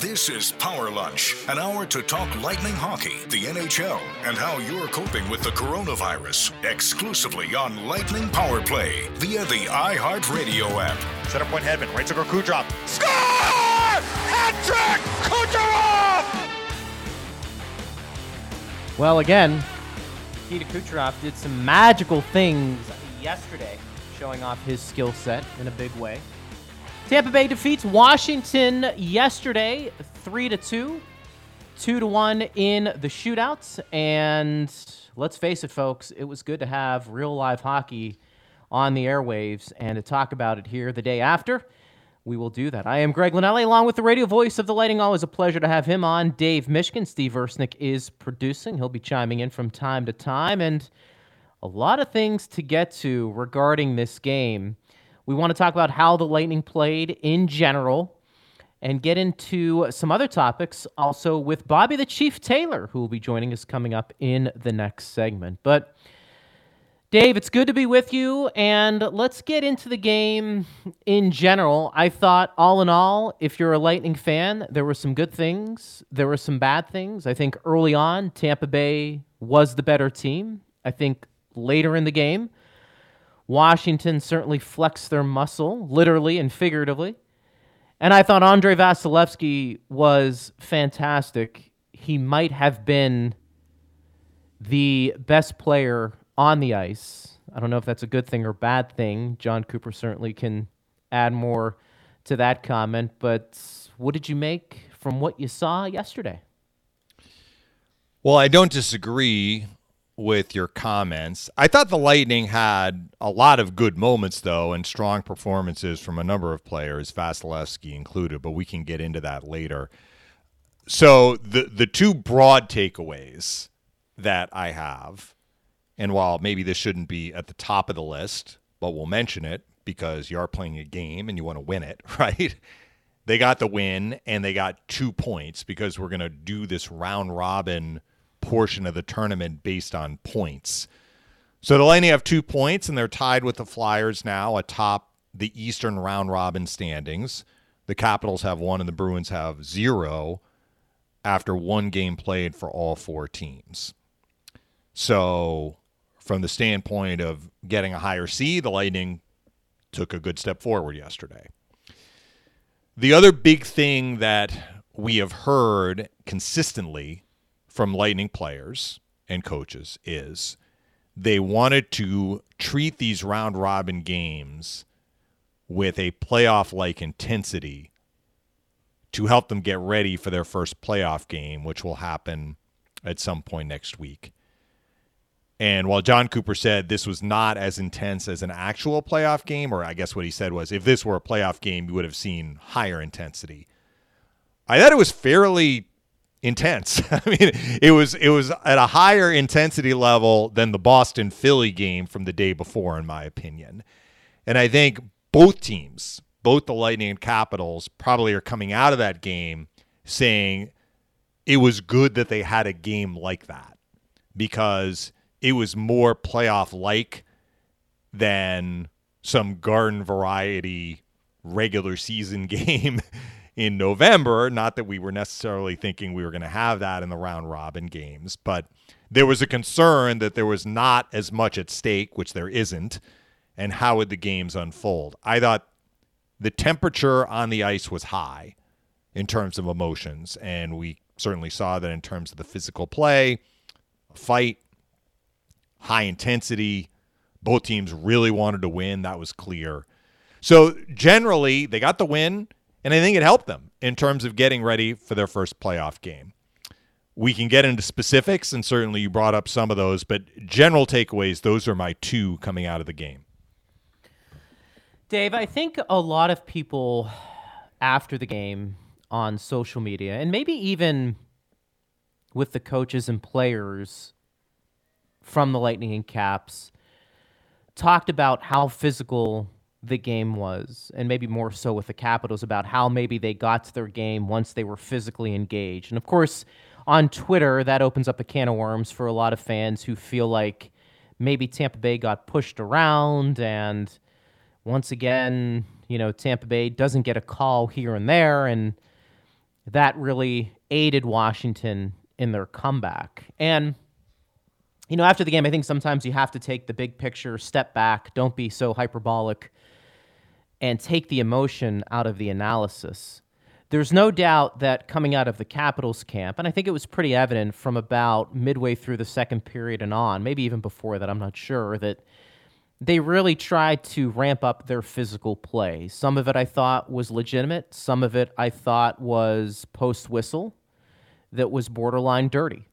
This is Power Lunch, an hour to talk lightning hockey, the NHL, and how you're coping with the coronavirus. Exclusively on Lightning Power Play via the iHeartRadio app. Center point Hedman, right circle Kucherov. Score! Hat trick! Kucherov! Well, again, Nikita Kucherov did some magical things yesterday, showing off his skill set in a big way. Tampa Bay defeats Washington yesterday, three to two, two to one in the shootouts. And let's face it, folks, it was good to have real live hockey on the airwaves and to talk about it here the day after. We will do that. I am Greg Linelli, along with the radio voice of the Lightning. Always a pleasure to have him on. Dave Mishkin, Steve Ersnick is producing. He'll be chiming in from time to time, and a lot of things to get to regarding this game. We want to talk about how the Lightning played in general and get into some other topics also with Bobby the Chief Taylor, who will be joining us coming up in the next segment. But Dave, it's good to be with you, and let's get into the game in general. I thought, all in all, if you're a Lightning fan, there were some good things, there were some bad things. I think early on, Tampa Bay was the better team. I think later in the game, Washington certainly flexed their muscle, literally and figuratively. And I thought Andrei Vasilevskiy was fantastic. He might have been the best player on the ice. I don't know if that's a good thing or bad thing. John Cooper certainly can add more to that comment. But what did you make from what you saw yesterday? Well, I don't disagree with your comments. I thought the Lightning had a lot of good moments, though, and strong performances from a number of players, Vasilevskiy included, but we can get into that later. So the the two broad takeaways that I have, and while maybe this shouldn't be at the top of the list, but we'll mention it because you are playing a game and you want to win it, right? They got the win and they got two points because we're going to do this round robin portion of the tournament based on points. So the Lightning have two points, and they're tied with the Flyers now atop the Eastern round robin standings. The Capitals have one, and the Bruins have zero after one game played for all four teams. So, from the standpoint of getting a higher seed, the Lightning took a good step forward yesterday. The other big thing that we have heard consistently from Lightning players and coaches is they wanted to treat these round robin games with a playoff like intensity to help them get ready for their first playoff game, which will happen at some point next week. And while John Cooper said this was not as intense as an actual playoff game, or I guess what he said was if this were a playoff game, you would have seen higher intensity. I thought it was fairly intense. I mean, it was it was at a higher intensity level than the Boston Philly game from the day before, in my opinion. And I think both teams, both the Lightning and Capitals, probably are coming out of that game saying it was good that they had a game like that because it was more playoff like than some garden variety regular season game in November. Not that we were necessarily thinking we were going to have that in the round robin games, but there was a concern that there was not as much at stake, which there isn't, and how would the games unfold. I thought the temperature on the ice was high in terms of emotions, and we certainly saw that in terms of the physical play, fight, high intensity. Both teams really wanted to win. That was clear. So generally, they got the win. And I think it helped them in terms of getting ready for their first playoff game. We can get into specifics, and certainly you brought up some of those, but general takeaways, those are my two coming out of the game. Dave, I think a lot of people after the game on social media, and maybe even with the coaches and players from the Lightning and Caps, talked about how physical the game was, and maybe more so with the Capitals about how maybe they got to their game once they were physically engaged. And of course, on Twitter, that opens up a can of worms for a lot of fans who feel like maybe Tampa Bay got pushed around and once again, you know, Tampa Bay doesn't get a call here and there and that really aided Washington in their comeback. And you know, after the game, I think sometimes you have to take the big picture, step back, don't be so hyperbolic, and take the emotion out of the analysis. There's no doubt that coming out of the Capitals camp, and I think it was pretty evident from about midway through the second period and on, maybe even before that, I'm not sure, that they really tried to ramp up their physical play. Some of it I thought was legitimate, some of it I thought was post whistle that was borderline dirty.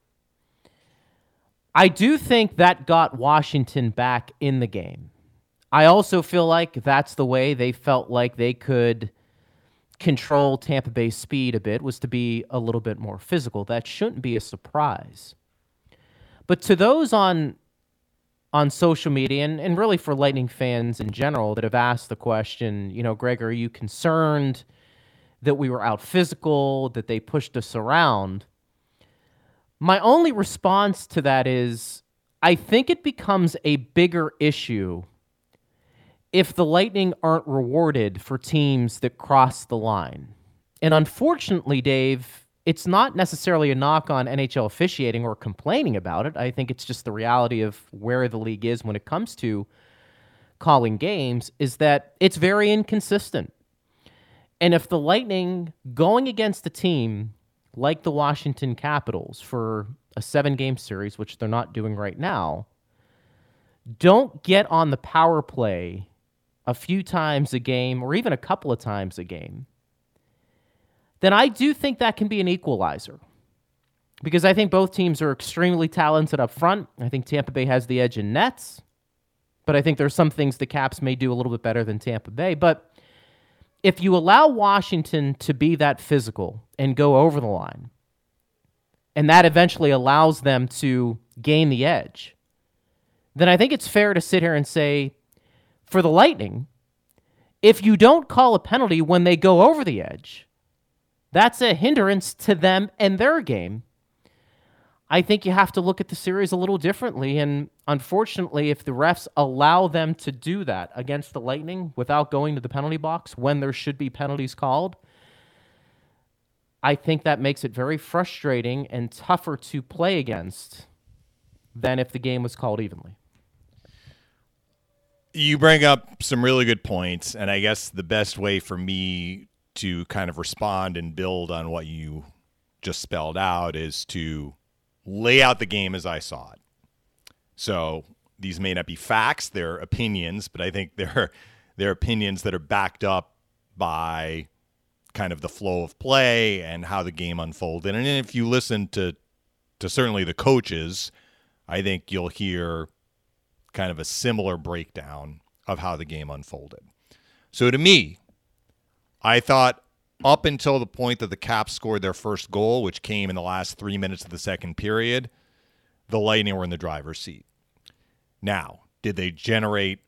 I do think that got Washington back in the game. I also feel like that's the way they felt like they could control Tampa Bay's speed a bit was to be a little bit more physical. That shouldn't be a surprise. But to those on on social media and, and really for Lightning fans in general that have asked the question, you know, Greg, are you concerned that we were out physical, that they pushed us around? My only response to that is I think it becomes a bigger issue if the Lightning aren't rewarded for teams that cross the line. And unfortunately, Dave, it's not necessarily a knock on NHL officiating or complaining about it. I think it's just the reality of where the league is when it comes to calling games is that it's very inconsistent. And if the Lightning going against a team like the Washington Capitals for a seven game series, which they're not doing right now, don't get on the power play a few times a game or even a couple of times a game, then I do think that can be an equalizer. Because I think both teams are extremely talented up front. I think Tampa Bay has the edge in nets, but I think there's some things the Caps may do a little bit better than Tampa Bay. But if you allow Washington to be that physical and go over the line, and that eventually allows them to gain the edge, then I think it's fair to sit here and say, for the Lightning, if you don't call a penalty when they go over the edge, that's a hindrance to them and their game. I think you have to look at the series a little differently. And unfortunately, if the refs allow them to do that against the Lightning without going to the penalty box when there should be penalties called, I think that makes it very frustrating and tougher to play against than if the game was called evenly. You bring up some really good points. And I guess the best way for me to kind of respond and build on what you just spelled out is to lay out the game as I saw it. So these may not be facts, they're opinions, but I think they're they're opinions that are backed up by kind of the flow of play and how the game unfolded. And if you listen to to certainly the coaches, I think you'll hear kind of a similar breakdown of how the game unfolded. So to me, I thought up until the point that the Caps scored their first goal, which came in the last three minutes of the second period, the Lightning were in the driver's seat. Now, did they generate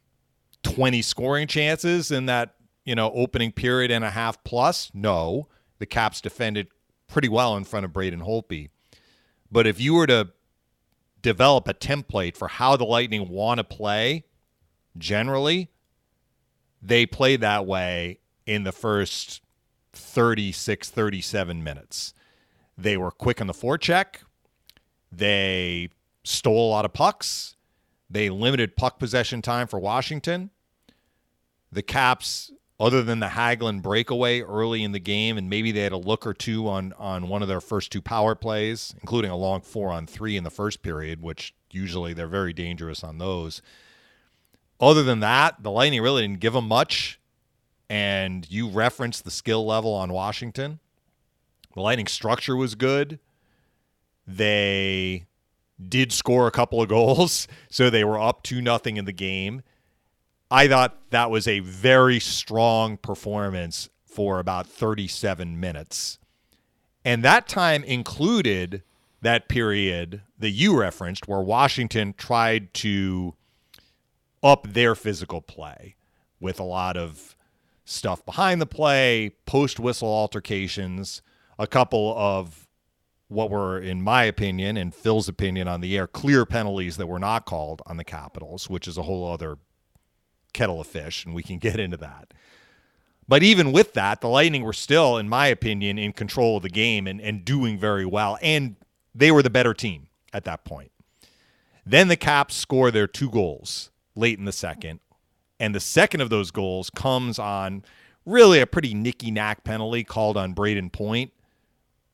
20 scoring chances in that, you know, opening period and a half plus? No. The Caps defended pretty well in front of Braden Holtby. But if you were to develop a template for how the Lightning want to play, generally, they play that way in the first 36, 37 minutes. They were quick on the forecheck. They stole a lot of pucks. They limited puck possession time for Washington. The Caps, other than the Hagelin breakaway early in the game, and maybe they had a look or two on on one of their first two power plays, including a long four on three in the first period, which usually they're very dangerous on those. Other than that, the Lightning really didn't give them much and you referenced the skill level on Washington. The Lightning structure was good. They did score a couple of goals, so they were up 2 nothing in the game. I thought that was a very strong performance for about 37 minutes. And that time included that period that you referenced where Washington tried to up their physical play with a lot of stuff behind the play, post whistle altercations, a couple of what were, in my opinion and Phil's opinion on the air, clear penalties that were not called on the Capitals, which is a whole other kettle of fish, and we can get into that. But even with that, the Lightning were still, in my opinion, in control of the game and, and doing very well. And they were the better team at that point. Then the Caps score their two goals late in the second. And the second of those goals comes on really a pretty nicky knack penalty called on Braden Point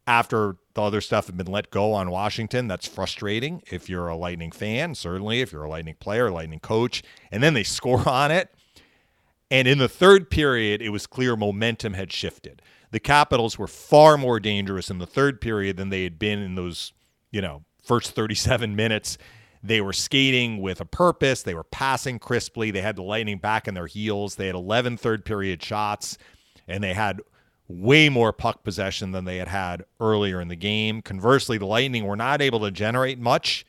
after the other stuff had been let go on Washington. That's frustrating if you're a Lightning fan, certainly if you're a Lightning player, Lightning coach. And then they score on it. And in the third period, it was clear momentum had shifted. The Capitals were far more dangerous in the third period than they had been in those, you know, first 37 minutes. They were skating with a purpose. They were passing crisply. They had the Lightning back in their heels. They had 11 third period shots, and they had way more puck possession than they had had earlier in the game. Conversely, the Lightning were not able to generate much,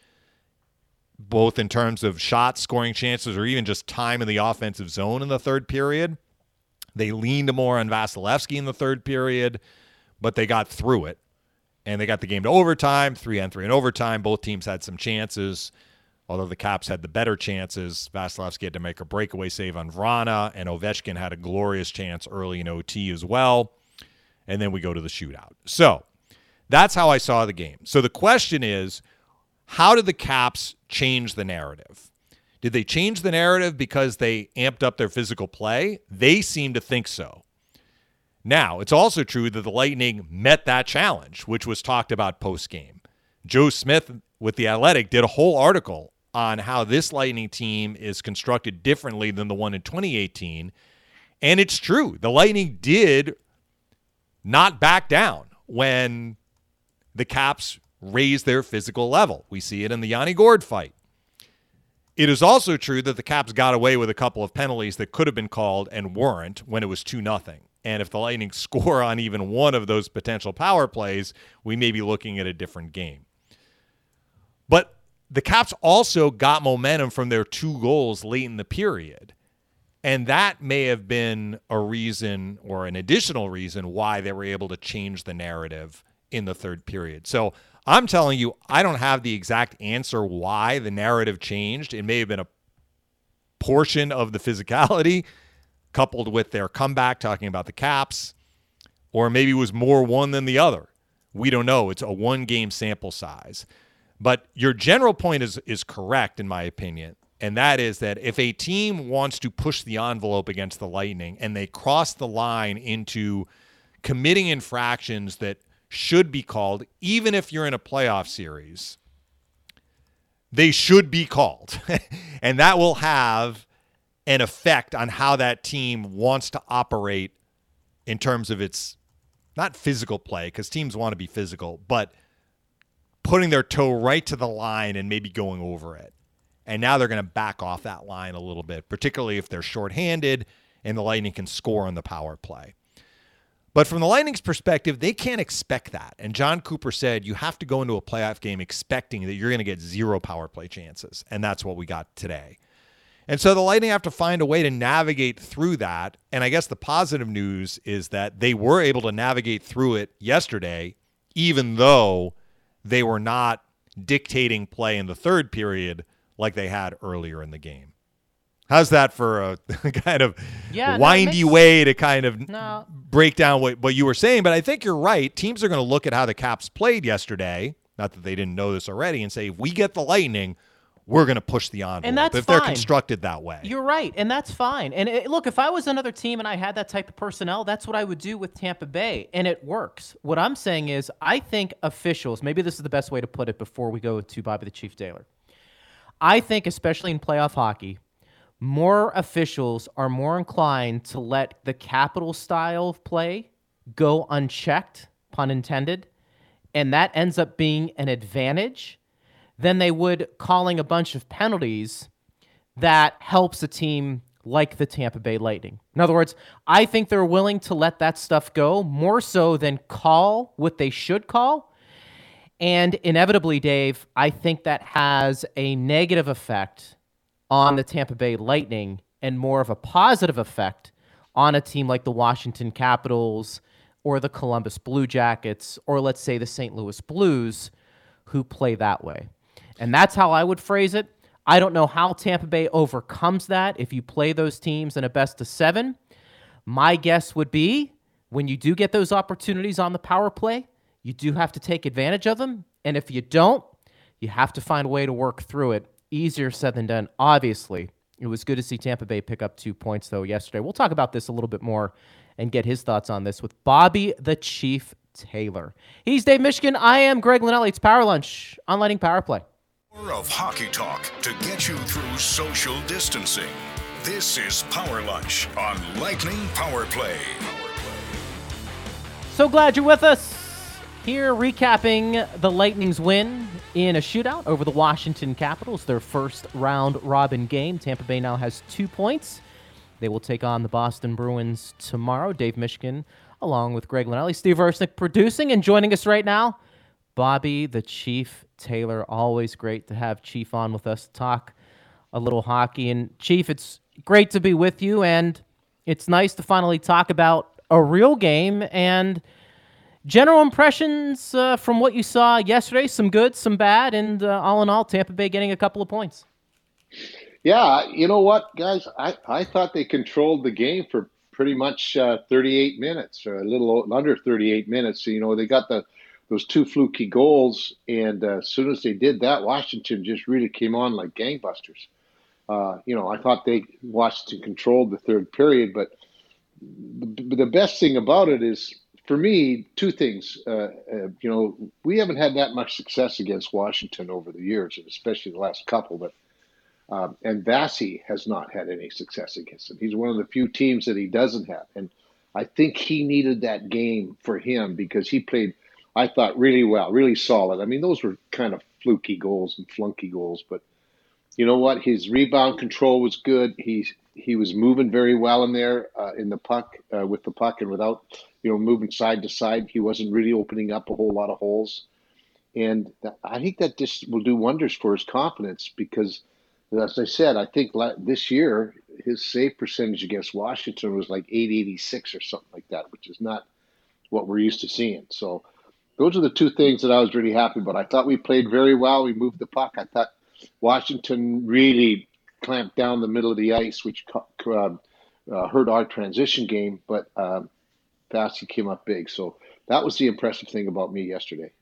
both in terms of shots, scoring chances, or even just time in the offensive zone in the third period. They leaned more on Vasilevskiy in the third period, but they got through it. And they got the game to overtime, three on three in overtime. Both teams had some chances, although the Caps had the better chances. Vasilevskiy had to make a breakaway save on Vrana, and Ovechkin had a glorious chance early in OT as well and then we go to the shootout. So that's how I saw the game. So the question is how did the Caps change the narrative? Did they change the narrative because they amped up their physical play? They seem to think so. Now, it's also true that the Lightning met that challenge, which was talked about post game. Joe Smith with The Athletic did a whole article on how this Lightning team is constructed differently than the one in 2018. And it's true. The Lightning did not back down when the Caps raised their physical level. We see it in the Yanni Gourde fight. It is also true that the Caps got away with a couple of penalties that could have been called and weren't when it was 2 nothing. And if the Lightning score on even one of those potential power plays, we may be looking at a different game. But the Caps also got momentum from their two goals late in the period. And that may have been a reason or an additional reason why they were able to change the narrative in the third period. So I'm telling you, I don't have the exact answer why the narrative changed. It may have been a portion of the physicality coupled with their comeback talking about the caps, or maybe it was more one than the other. We don't know. It's a one game sample size. But your general point is is correct in my opinion and that is that if a team wants to push the envelope against the Lightning and they cross the line into committing infractions that should be called, even if you're in a playoff series, they should be called. and that will have an effect on how that team wants to operate in terms of its not physical play, because teams want to be physical, but putting their toe right to the line and maybe going over it. And now they're going to back off that line a little bit, particularly if they're shorthanded and the Lightning can score on the power play. But from the Lightning's perspective, they can't expect that. And John Cooper said you have to go into a playoff game expecting that you're going to get zero power play chances. And that's what we got today. And so the Lightning have to find a way to navigate through that. And I guess the positive news is that they were able to navigate through it yesterday, even though they were not dictating play in the third period like they had earlier in the game. How's that for a kind of yeah, windy makes, way to kind of no. break down what, what you were saying? But I think you're right. Teams are going to look at how the Caps played yesterday. Not that they didn't know this already, and say, if we get the Lightning, we're going to push the envelope. And that's if fine. they're constructed that way. You're right, and that's fine. And it, look, if I was another team and I had that type of personnel, that's what I would do with Tampa Bay, and it works. What I'm saying is, I think officials. Maybe this is the best way to put it before we go to Bobby the Chief Taylor. I think, especially in playoff hockey, more officials are more inclined to let the capital style of play go unchecked, pun intended, and that ends up being an advantage than they would calling a bunch of penalties that helps a team like the Tampa Bay Lightning. In other words, I think they're willing to let that stuff go more so than call what they should call and inevitably, Dave, I think that has a negative effect on the Tampa Bay Lightning and more of a positive effect on a team like the Washington Capitals or the Columbus Blue Jackets or let's say the St. Louis Blues who play that way. And that's how I would phrase it. I don't know how Tampa Bay overcomes that if you play those teams in a best of seven, My guess would be when you do get those opportunities on the power play, you do have to take advantage of them. And if you don't, you have to find a way to work through it. Easier said than done, obviously. It was good to see Tampa Bay pick up two points, though, yesterday. We'll talk about this a little bit more and get his thoughts on this with Bobby the Chief Taylor. He's Dave Mishkin. I am Greg Linelli. It's Power Lunch on Lightning Power Play. Of hockey talk to get you through social distancing. This is Power Lunch on Lightning Power Play. So glad you're with us. Here, recapping the Lightning's win in a shootout over the Washington Capitals, their first round robin game. Tampa Bay now has two points. They will take on the Boston Bruins tomorrow. Dave Mishkin, along with Greg Linelli, Steve Ersnick producing and joining us right now. Bobby, the Chief Taylor, always great to have Chief on with us to talk a little hockey. And Chief, it's great to be with you, and it's nice to finally talk about a real game and general impressions uh, from what you saw yesterday. Some good, some bad, and uh, all in all, Tampa Bay getting a couple of points. Yeah, you know what, guys? I, I thought they controlled the game for pretty much uh, 38 minutes, or a little under 38 minutes. You know, they got the those two fluky goals, and uh, as soon as they did that, Washington just really came on like gangbusters. Uh, you know, I thought they Washington controlled the third period, but the, the best thing about it is, for me, two things. Uh, uh, you know, we haven't had that much success against Washington over the years, especially the last couple. But um, and Vasi has not had any success against him. He's one of the few teams that he doesn't have, and I think he needed that game for him because he played, I thought, really well, really solid. I mean, those were kind of fluky goals and flunky goals, but you know what? His rebound control was good. He's he was moving very well in there uh, in the puck uh, with the puck and without you know moving side to side. He wasn't really opening up a whole lot of holes, and I think that just will do wonders for his confidence because, as I said, I think this year his save percentage against Washington was like 886 or something like that, which is not what we're used to seeing. So those are the two things that I was really happy about. I thought we played very well. We moved the puck. I thought Washington really clamped down the middle of the ice, which uh, uh, hurt our transition game, but um, Vasi came up big. So that was the impressive thing about me yesterday.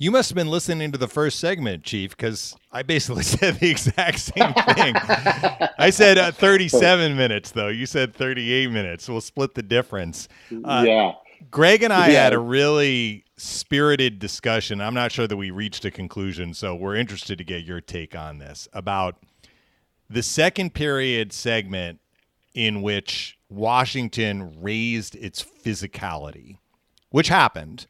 You must have been listening to the first segment, Chief, because I basically said the exact same thing. I said uh, 37 minutes, though. You said 38 minutes. We'll split the difference. Uh, yeah. Greg and I yeah. had a really spirited discussion. I'm not sure that we reached a conclusion, so we're interested to get your take on this about the second period segment in which Washington raised its physicality, which happened.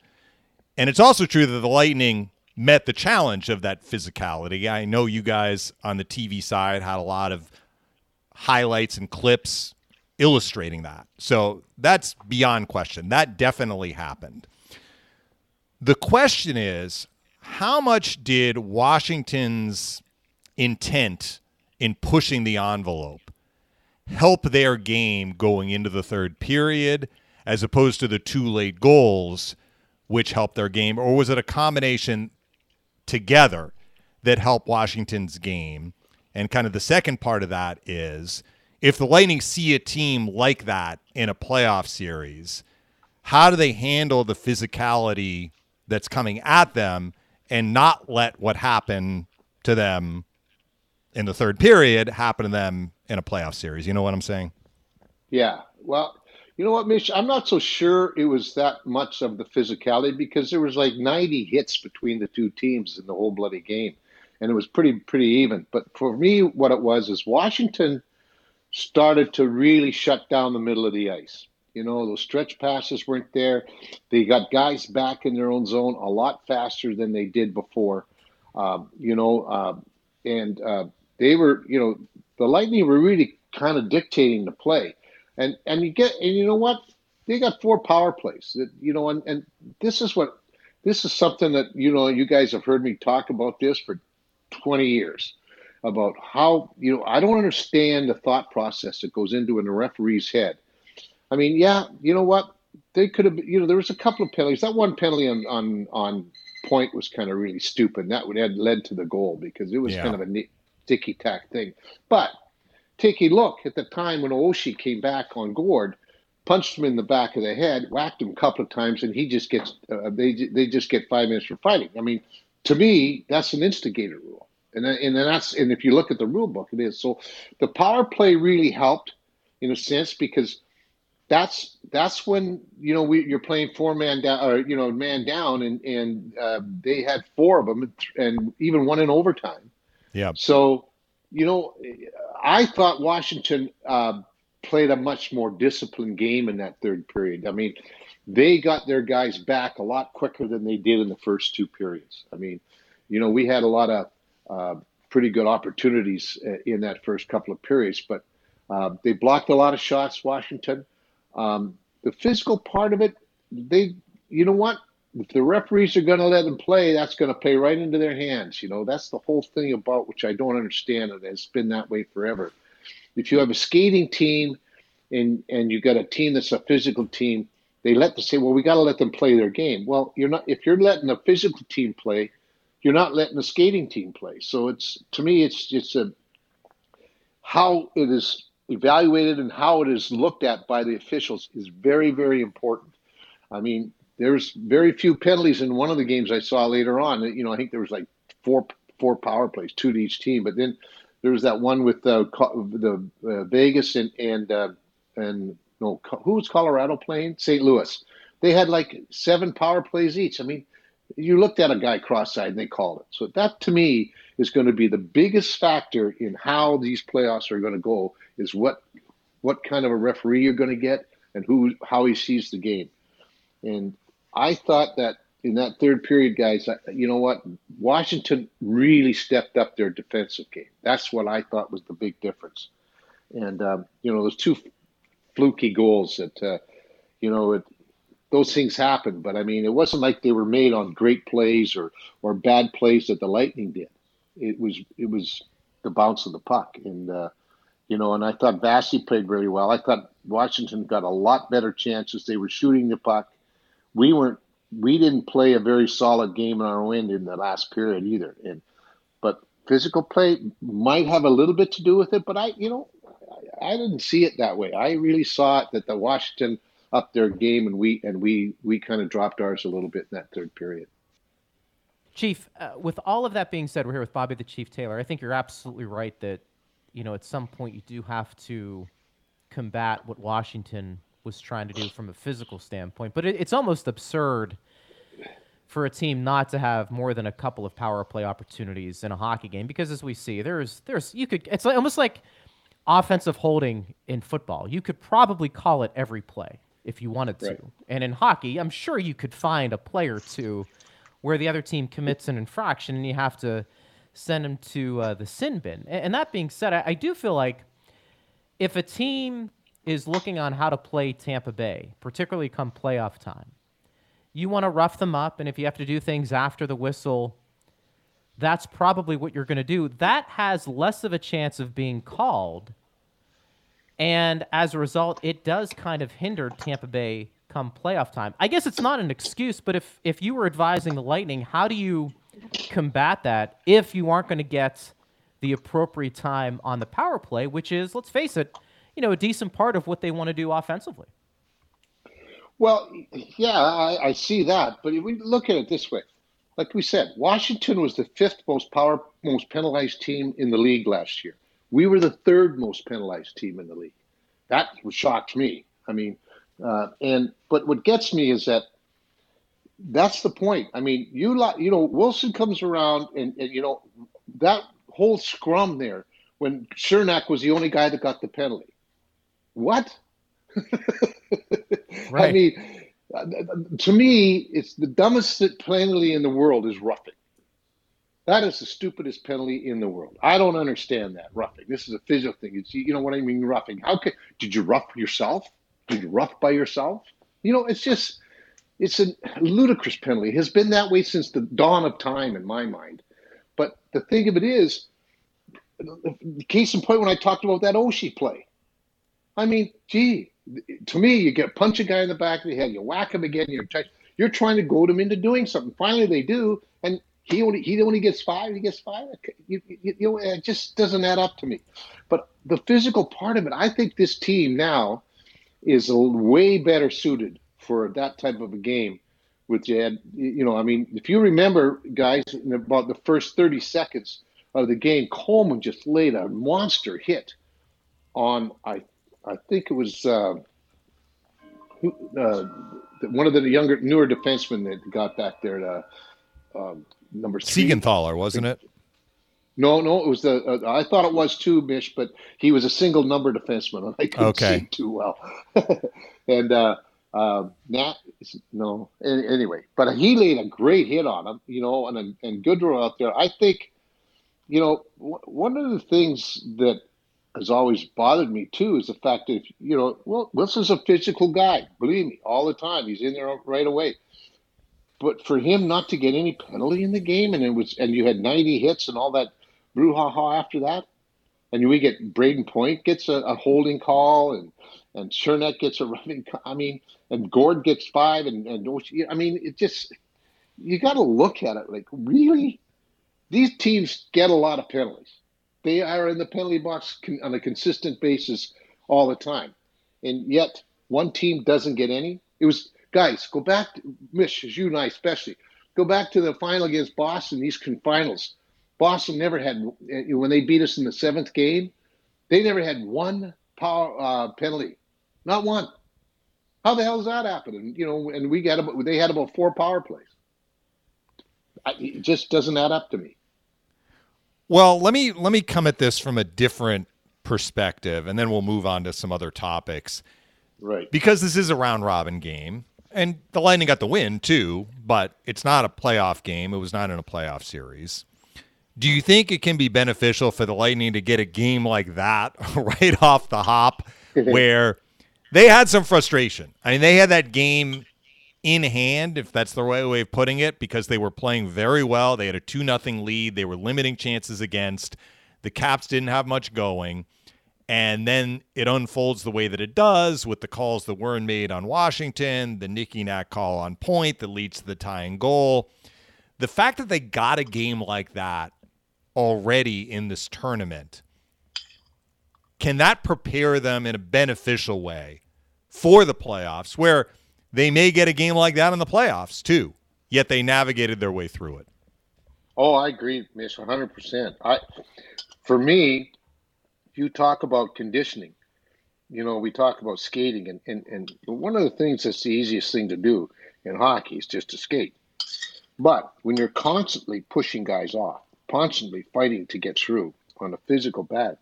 And it's also true that the Lightning met the challenge of that physicality. I know you guys on the TV side had a lot of highlights and clips illustrating that. So that's beyond question. That definitely happened. The question is how much did Washington's intent in pushing the envelope help their game going into the third period as opposed to the two late goals which helped their game or was it a combination together that helped Washington's game and kind of the second part of that is if the Lightning see a team like that in a playoff series how do they handle the physicality that's coming at them and not let what happened to them in the third period happen to them in a playoff series. You know what I'm saying? Yeah. Well, you know what, Mitch? I'm not so sure it was that much of the physicality because there was like 90 hits between the two teams in the whole bloody game, and it was pretty pretty even. But for me, what it was is Washington started to really shut down the middle of the ice. You know, those stretch passes weren't there. They got guys back in their own zone a lot faster than they did before. Um, you know, uh, and uh, they were, you know, the Lightning were really kind of dictating the play, and and you get and you know what they got four power plays that you know and and this is what this is something that you know you guys have heard me talk about this for 20 years about how you know I don't understand the thought process that goes into in a referee's head. I mean, yeah, you know what they could have you know there was a couple of penalties. That one penalty on on on point was kind of really stupid. That would have led to the goal because it was yeah. kind of a ticky tack thing. But take a look at the time when Oshie came back on Gourde. punched him in the back of the head, whacked him a couple of times, and he just gets uh, they they just get five minutes for fighting. I mean, to me, that's an instigator rule, and and that's and if you look at the rule book, it is. So the power play really helped in a sense because that's that's when you know we, you're playing four man down or you know man down, and and uh, they had four of them, and even one in overtime. Yeah. So you know, I thought Washington. Uh, played a much more disciplined game in that third period. I mean, they got their guys back a lot quicker than they did in the first two periods. I mean, you know, we had a lot of uh, pretty good opportunities uh, in that first couple of periods, but uh, they blocked a lot of shots, Washington. Um, the physical part of it, they, you know what? If the referees are going to let them play, that's going to play right into their hands. You know, that's the whole thing about which I don't understand. It has been that way forever if you have a skating team and and you got a team that's a physical team, they let them say, well, we got to let them play their game. Well, you're not if you're letting a physical team play, you're not letting the skating team play. So it's to me, it's just a how it is evaluated and how it is looked at by the officials is very very important. I mean, there's very few penalties in one of the games I saw later on. You know, I think there was like four four power plays, two to each team, but then there was that one with uh, the uh, Vegas and and uh, and no, who was Colorado playing? St. Louis. They had like seven power plays each. I mean, you looked at a guy cross-eyed and they called it. So that to me is going to be the biggest factor in how these playoffs are going to go. Is what what kind of a referee you're going to get and who how he sees the game. And I thought that in that third period, guys, you know what? Washington really stepped up their defensive game. That's what I thought was the big difference. And, um, you know, those two fluky goals that, uh, you know, it, those things happen. But I mean, it wasn't like they were made on great plays or, or bad plays that the Lightning did. It was, it was the bounce of the puck. And, uh, you know, and I thought Vasi played very well. I thought Washington got a lot better chances. They were shooting the puck. We weren't we didn't play a very solid game in our end in the last period either. And but physical play might have a little bit to do with it, but I, you know, I didn't see it that way. I really saw it that the Washington up their game and we and we we kind of dropped ours a little bit in that third period. Chief, uh, with all of that being said, we're here with Bobby the Chief Taylor. I think you're absolutely right that you know at some point you do have to combat what Washington was trying to do from a physical standpoint. But it, it's almost absurd for a team not to have more than a couple of power play opportunities in a hockey game because, as we see, there's there's you could it's like, almost like offensive holding in football. You could probably call it every play if you wanted to. Right. And in hockey, I'm sure you could find a play or two where the other team commits an infraction and you have to send them to uh, the sin bin. And, and that being said, I, I do feel like if a team is looking on how to play Tampa Bay, particularly come playoff time. You want to rough them up, and if you have to do things after the whistle, that's probably what you're going to do. That has less of a chance of being called. And as a result, it does kind of hinder Tampa Bay come playoff time. I guess it's not an excuse, but if, if you were advising the Lightning, how do you combat that if you aren't going to get the appropriate time on the power play, which is, let's face it, you know, a decent part of what they want to do offensively. Well, yeah, I, I see that, but we look at it this way. Like we said, Washington was the fifth most power, most penalized team in the league last year. We were the third most penalized team in the league. That shocked me. I mean, uh, and but what gets me is that that's the point. I mean, you you know, Wilson comes around and, and you know that whole scrum there when Cernak was the only guy that got the penalty what? right. I mean, to me, it's the dumbest penalty in the world is roughing. That is the stupidest penalty in the world. I don't understand that roughing. This is a physical thing. It's you know what I mean roughing. How can did you rough yourself? Did you rough by yourself? You know, it's just it's a ludicrous penalty. It has been that way since the dawn of time in my mind. But the thing of it is, case in point when I talked about that Oshie play, I mean, gee, to me, you get punch a guy in the back of the head, you whack him again, you're you're trying to goad him into doing something. Finally, they do, and he only he only gets five. He gets five. You, you, you it just doesn't add up to me. But the physical part of it, I think this team now is way better suited for that type of a game. With Jed, you know, I mean, if you remember, guys, in about the first 30 seconds of the game, Coleman just laid a monster hit on I I think it was uh, uh, one of the younger newer defensemen that got back there to um, number three. Siegenthaler, wasn't it? No, no, it was the. Uh, I thought it was too, Mish, but he was a single number defenseman, and I couldn't okay. see too well. and uh, uh, Nat, no, anyway, but he laid a great hit on him, you know, and and Goodrow out there. I think, you know, one of the things that has always bothered me too is the fact that you know, well, Wilson's a physical guy. Believe me, all the time he's in there right away. But for him not to get any penalty in the game, and it was, and you had 90 hits and all that brouhaha after that. And we get Braden Point gets a, a holding call, and and Cernak gets a running. I mean, and Gourde gets five, and and I mean, it just you got to look at it like really. These teams get a lot of penalties. They are in the penalty box on a consistent basis all the time, and yet one team doesn't get any. It was guys go back, to, Mish, as you and I especially go back to the final against Boston, these finals. Boston never had when they beat us in the seventh game. They never had one power uh, penalty, not one. How the hell is that happening? You know, and we got about they had about four power plays. It just doesn't add up to me. Well, let me let me come at this from a different perspective, and then we'll move on to some other topics. Right. Because this is a round robin game, and the Lightning got the win too, but it's not a playoff game. It was not in a playoff series. Do you think it can be beneficial for the Lightning to get a game like that right off the hop where they had some frustration? I mean, they had that game in hand, if that's the right way of putting it, because they were playing very well. They had a 2 nothing lead. They were limiting chances against. The Caps didn't have much going. And then it unfolds the way that it does with the calls that weren't made on Washington, the Nicky Nat call on point that leads to the tying goal. The fact that they got a game like that already in this tournament, can that prepare them in a beneficial way for the playoffs where they may get a game like that in the playoffs too, yet they navigated their way through it? Oh, I agree, Miss, 100%. I, for me, you talk about conditioning, you know, we talk about skating, and, and, and one of the things that's the easiest thing to do in hockey is just to skate. But when you're constantly pushing guys off, constantly fighting to get through on a physical bat.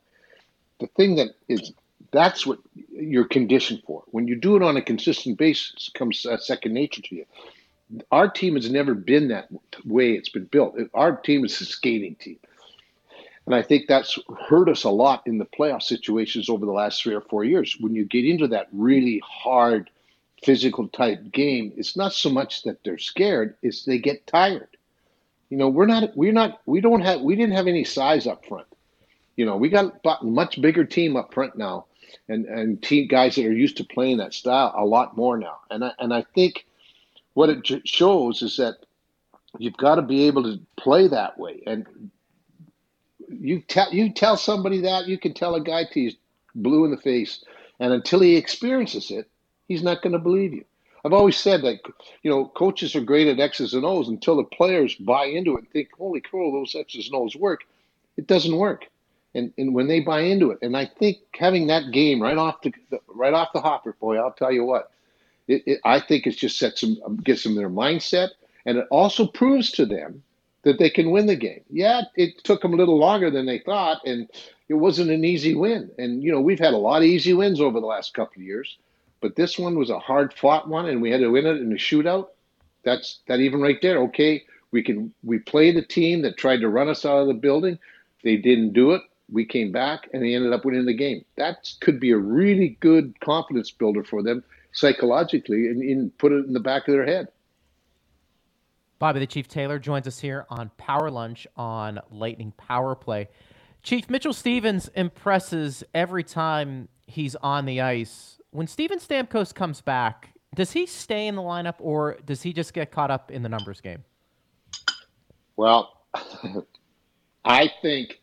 The thing that is that's what you're conditioned for. When you do it on a consistent basis, comes uh, second nature to you. Our team has never been that way. It's been built. Our team is a skating team. And I think that's hurt us a lot in the playoff situations over the last three or four years. When you get into that really hard physical type game, it's not so much that they're scared, it's they get tired. You know, we're not, we're not, we don't have, we didn't have any size up front. You know, we got a much bigger team up front now, and and team guys that are used to playing that style a lot more now. And I, and I think what it shows is that you've got to be able to play that way. And you tell you tell somebody that you can tell a guy to he's blue in the face, and until he experiences it, he's not going to believe you. I've always said that you know coaches are great at X's and O's until the players buy into it and think, "Holy crow, those X's and O's work." It doesn't work, and and when they buy into it, and I think having that game right off the right off the hopper, boy, I'll tell you what, it, it, I think it just sets them gets them their mindset, and it also proves to them that they can win the game. Yeah, it took them a little longer than they thought, and it wasn't an easy win. And you know, we've had a lot of easy wins over the last couple of years but this one was a hard fought one, and we had to win it in a shootout. That's that even right there. Okay, we can we played a team that tried to run us out of the building. They didn't do it. We came back, and they ended up winning the game. That could be a really good confidence builder for them psychologically, and, and put it in the back of their head. Bobby the Chief Taylor joins us here on Power Lunch on Lightning Power Play. Chief Mitchell Stephens impresses every time he's on the ice when Steven Stamkos comes back, does he stay in the lineup or does he just get caught up in the numbers game? Well, I think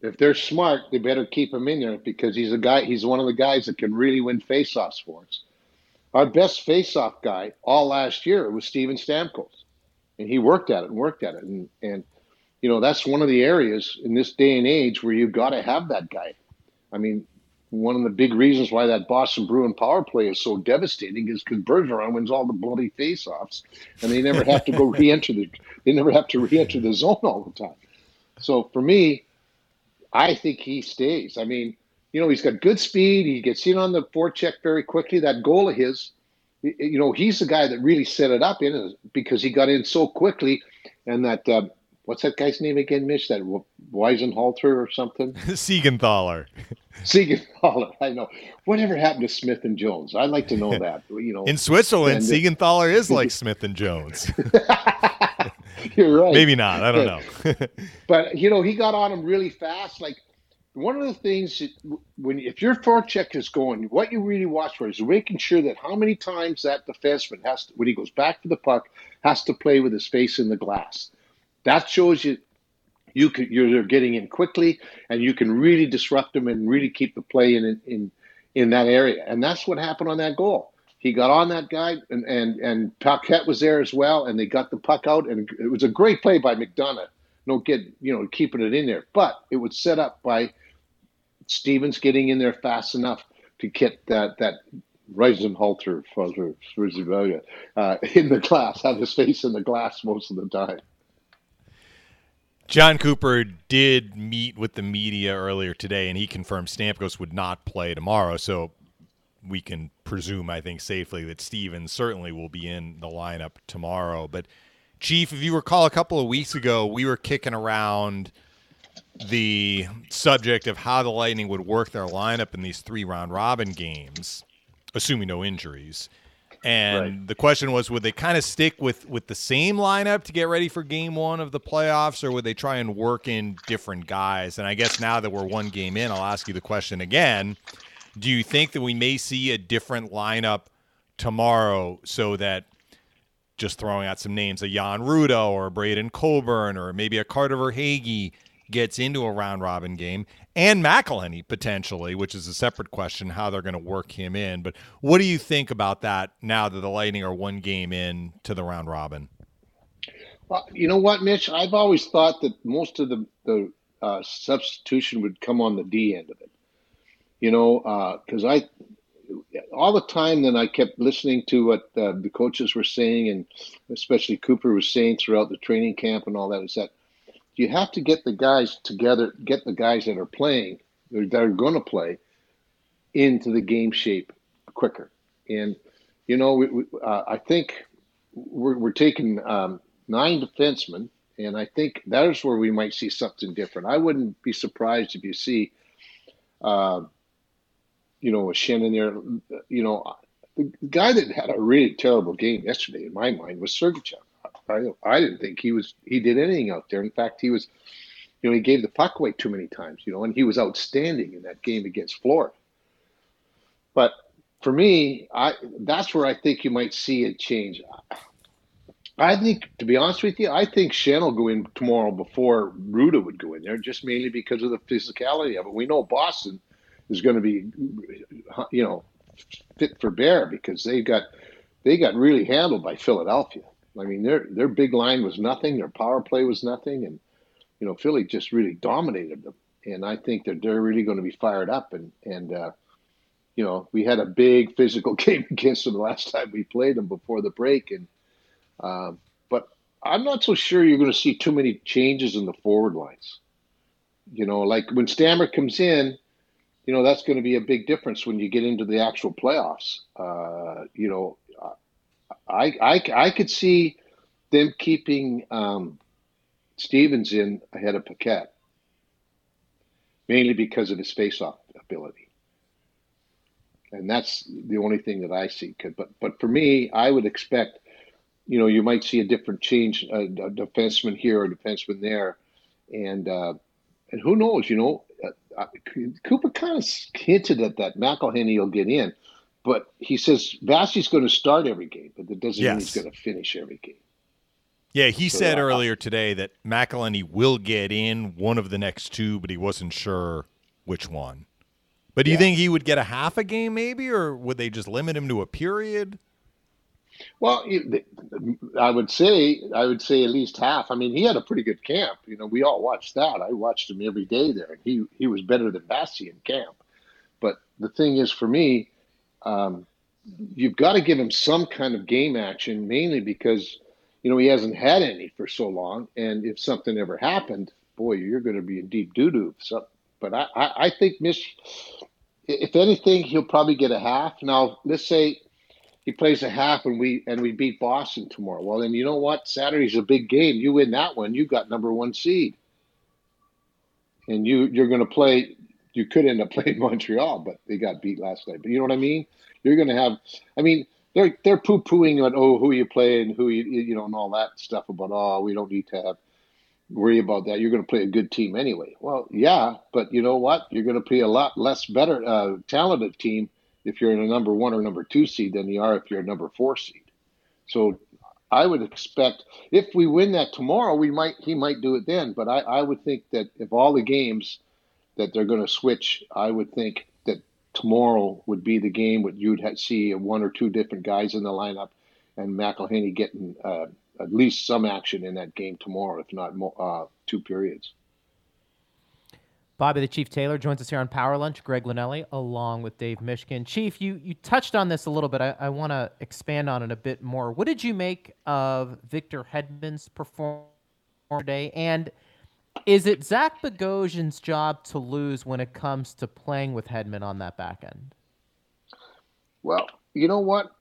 if they're smart, they better keep him in there because he's a guy. He's one of the guys that can really win faceoffs for us. Our best faceoff guy all last year was Steven Stamkos, and he worked at it and worked at it, and and you know that's one of the areas in this day and age where you've got to have that guy. I mean, one of the big reasons why that Boston Bruin power play is so devastating is because Bergeron wins all the bloody faceoffs, and they never have to go re-enter the they never have to re-enter the zone all the time. So for me, I think he stays. I mean, you know, he's got good speed. He gets in on the forecheck very quickly. That goal of his, you know, he's the guy that really set it up in because he got in so quickly, and that uh, what's that guy's name again, Mitch? That Weisenhalter or something? Siegenthaler. Siegenthaler. I know. Whatever happened to Smith and Jones? I'd like to know that. You know, in Switzerland, and, Siegenthaler is like Smith and Jones. You're right. Maybe not. I don't know. but you know, he got on him really fast. Like one of the things that when if your forecheck is going, what you really watch for is making sure that how many times that defenseman has to, when he goes back for the puck has to play with his face in the glass. That shows you you can, you're getting in quickly, and you can really disrupt them and really keep the play in in in that area. And that's what happened on that goal. He got on that guy, and and and Paquette was there as well, and they got the puck out, and it was a great play by McDonagh. No get you know keeping it in there, but it was set up by Stephens getting in there fast enough to get that that Reisenhalter uh, in the glass, have his face in the glass most of the time. Jon Cooper did meet with the media earlier today, and he confirmed Stamkos would not play tomorrow. So we can presume, I think, safely that Stephens certainly will be in the lineup tomorrow. But, Chief, if you recall, a couple of weeks ago, we were kicking around the subject of how the Lightning would work their lineup in these three round robin games, assuming no injuries. And right. the question was, would they kind of stick with with the same lineup to get ready for Game One of the playoffs, or would they try and work in different guys? And I guess now that we're one game in, I'll ask you the question again: Do you think that we may see a different lineup tomorrow, so that just throwing out some names, a Jan Rutta or a Braydon Coburn or maybe a Carter Verhaeghe gets into a round robin game, and McElhinney potentially, which is a separate question how they're going to work him in. But what do you think about that now that the Lightning are one game in to the round robin? Well, you know what, Mitch? I've always thought that most of the the uh, substitution would come on the D end of it. You know, because uh, I all the time then I kept listening to what uh, the coaches were saying, and especially Cooper was saying throughout the training camp and all that. Is that you have to get the guys together, get the guys that are playing, that are going to play, into the game shape quicker. And you know, we, we, uh, I think we're, we're taking um, nine defensemen, and I think that is where we might see something different. I wouldn't be surprised if you see, uh, you know, a Shannon there. You know, the guy that had a really terrible game yesterday, in my mind, was Sergachev. I I didn't think he was he did anything out there. In fact, he was, you know, he gave the puck away too many times. You know, and he was outstanding in that game against Florida. But for me, I that's where I think you might see a change. I think, to be honest with you, I think Schenn will go in tomorrow before Rutta would go in there, just mainly because of the physicality of it. We know Boston is going to be, you know, fit for bear because they got they got really handled by Philadelphia. I mean, their their big line was nothing. Their power play was nothing, and you know, Philly just really dominated them. And I think that they're really going to be fired up. And and uh, you know, we had a big physical game against them the last time we played them before the break. And uh, but I'm not so sure you're going to see too many changes in the forward lines. You know, like when Stammer comes in, you know that's going to be a big difference when you get into the actual playoffs. Uh, you know, I, I, I could see them keeping um, Stephens in ahead of Paquette, mainly because of his face-off ability, and that's the only thing that I see. Could but but for me, I would expect, you know, you might see a different change, a, a defenseman here, a defenseman there, and uh, and who knows, you know, uh, uh Cooper kind of hinted at that McElhinney will get in. But he says Vasy's going to start every game, but that doesn't yes. mean he's going to finish every game. Yeah, he so, said uh, earlier today that McElhinney will get in one of the next two, but he wasn't sure which one. But do you think he would get a half a game maybe, or would they just limit him to a period? Well, I would say I would say at least half. I mean, he had a pretty good camp. You know, we all watched that. I watched him every day there, and he he was better than Vasy in camp. But the thing is, for me, um, you've got to give him some kind of game action, mainly because you know, he hasn't had any for so long. And if something ever happened, boy, you're going to be in deep doo doo. So, but I, I, I think Mish, if anything, he'll probably get a half. Now, let's say he plays a half and we and we beat Boston tomorrow. Well, then you know what? Saturday's a big game. You win that one, you got number one seed, and you you're going to play. You could end up playing Montreal, but they got beat last night. But you know what I mean? You're going to have. I mean, they're they're poo pooing on oh who you play and who you you know and all that stuff about oh we don't need to have worry about that. You're going to play a good team anyway. Well, yeah, but you know what? You're going to play a lot less better uh, talented team if you're in a number one or number two seed than you are if you're a number four seed. So I would expect if we win that tomorrow, we might he might do it then. But I, I would think that if all the games that they're going to switch, I would think that tomorrow would be the game where you'd see one or two different guys in the lineup, and McElhinney getting uh, at least some action in that game tomorrow, if not more, uh, two periods. Bobby the Chief Taylor joins us here on Power Lunch. Greg Linelli, along with Dave Mishkin. Chief, you you touched on this a little bit. I, I want to expand on it a bit more. What did you make of Victor Hedman's performance today? And is it Zach Bogosian's job to lose when it comes to playing with Hedman on that back end? Well, you know what?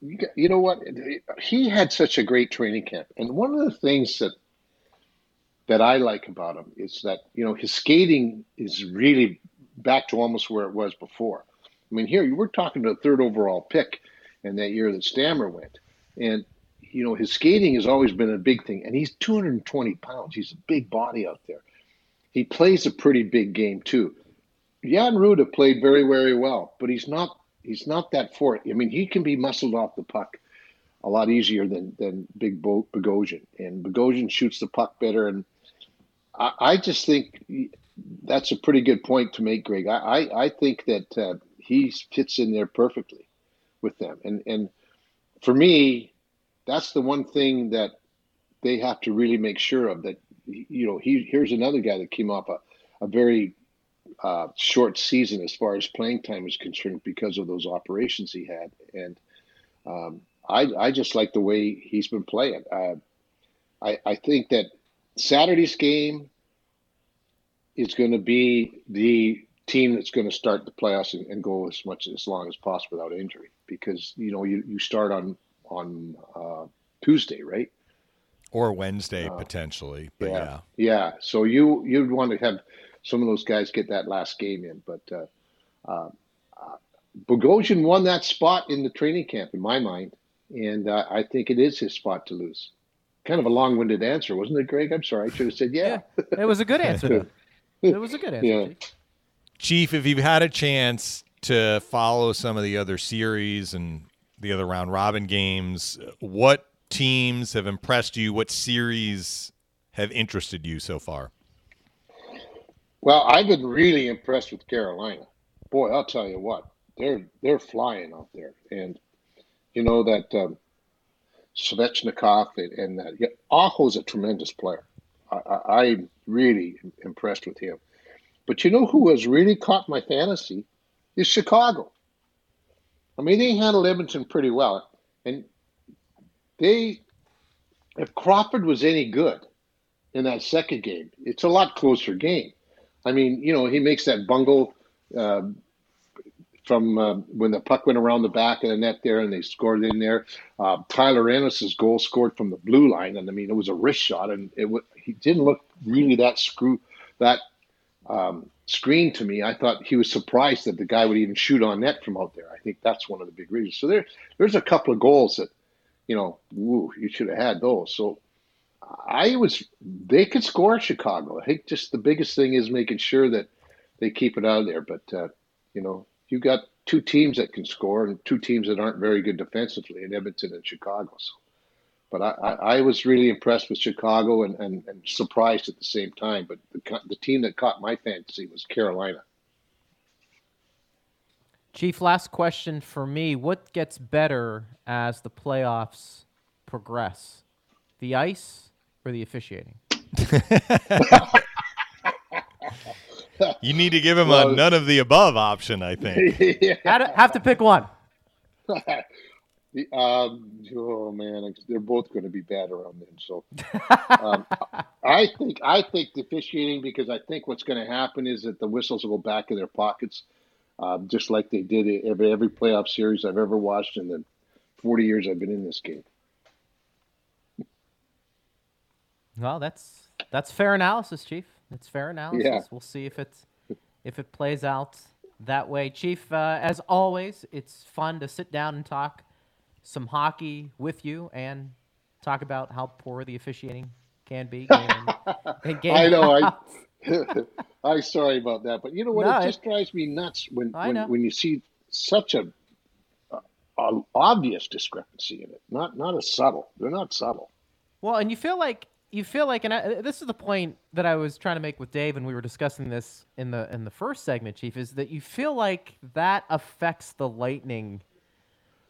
You know what? He had such a great training camp, and one of the things that that I like about him is that you know his skating is really back to almost where it was before. I mean, here you were talking to a third overall pick in that year that Stammer went, and you know, his skating has always been a big thing, and he's 220 pounds. He's a big body out there. He plays a pretty big game too. Jan Rutta played very, very well, but he's not he's not that fort. I mean, he can be muscled off the puck a lot easier than than Big Bo- Bogosian, and Bogosian shoots the puck better. And I, I, just think that's a pretty good point to make, Greg. I I, I think that uh, he fits in there perfectly with them, and and for me, that's the one thing that they have to really make sure of that you know he here's another guy that came off a, a very uh, short season as far as playing time is concerned because of those operations he had. And um, I, I just like the way he's been playing. Uh, I, I think that Saturday's game is going to be the team that's going to start the playoffs and, and go as much as long as possible without injury because you know you, you start on on uh, Tuesday, right? Or Wednesday uh, potentially, but yeah. yeah, yeah. So you you'd want to have some of those guys get that last game in, but uh, uh, uh Bogosian won that spot in the training camp, in my mind, and uh, I think it is his spot to lose. Kind of a long-winded answer, wasn't it, Greg? I'm sorry, I should have said yeah. yeah it was a good answer. it was a good answer. Yeah. Chief, if you've had a chance to follow some of the other series and the other round robin games. What teams have impressed you? What series have interested you so far? Well, I've been really impressed with Carolina. Boy, I'll tell you what, they're they're flying out there, and you know that um, Svechnikov and, and that yeah, a tremendous player. I, am really impressed with him. But you know who has really caught my fantasy is Chicago. I mean, they handled Edmonton pretty well. And they, if Crawford was any good in that second game, it's a lot closer game. I mean, you know, he makes that bungle uh, from uh, when the puck went around the back of the net there and they scored in there. Uh, Tyler Ennis's goal scored from the blue line. And I mean, it was a wrist shot and it w- he didn't look really that screw, that um, screen to me, I thought he was surprised that the guy would even shoot on net from out there. I think that's one of the big reasons. So there, there's a couple of goals that, you know, woo, you should have had those. So I was, they could score Chicago. I think just the biggest thing is making sure that they keep it out of there. But, uh, you know, you've got two teams that can score and two teams that aren't very good defensively in Edmonton and Chicago. So But I, I, I was really impressed with Chicago and, and, and surprised at the same time. But the, the team that caught my fantasy was Carolina. Chief, last question for me. What gets better as the playoffs progress? The ice or the officiating? you need to give him well, a none of the above option, I think. yeah. have to pick one. um, oh man, they're both going to be bad around then. So um, I think I think the officiating because I think what's going to happen is that the whistles will go back in their pockets um, just like they did every every playoff series I've ever watched in the 40 years I've been in this game. Well, that's that's fair analysis, Chief. It's fair analysis. Yeah. We'll see if it's if it plays out that way, Chief. Uh, as always, it's fun to sit down and talk some hockey with you and talk about how poor the officiating can be. Game, game I know. I, I'm sorry about that, but you know what? No, it just drives me nuts when when, when, you see such a, a, obvious discrepancy in it. Not not a subtle. They're not subtle. Well, and you feel like you feel like, and I, this is the point that I was trying to make with Dave, and we were discussing this in the in the first segment, Chief, is that you feel like that affects the Lightning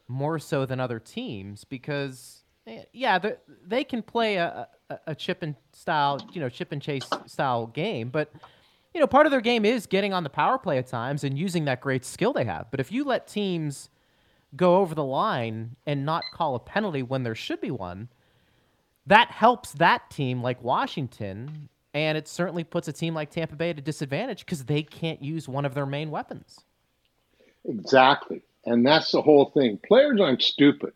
more so than other teams because eh, yeah, they can play a, a, a chip and style, you know, chip and chase style game, but you know, part of their game is getting on the power play at times and using that great skill they have. But if you let teams go over the line and not call a penalty when there should be one, that helps that team like Washington, and it certainly puts a team like Tampa Bay at a disadvantage because they can't use one of their main weapons. Exactly. And that's the whole thing. Players aren't stupid.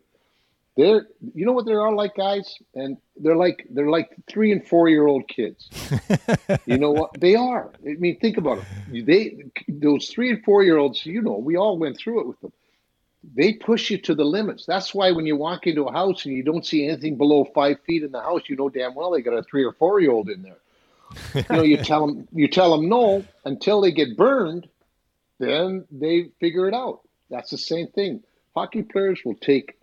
They're you know what they are like guys? And they're like they're like three and four year old kids. You know what? They are. I mean think about it. They those three and four year olds you know we all went through it with them. They push you to the limits. That's why when you walk into a house and you don't see anything below five feet in the house you know damn well they got a three or four year old in there. You know you tell them you tell them no until they get burned then they figure it out that's the same thing hockey players will take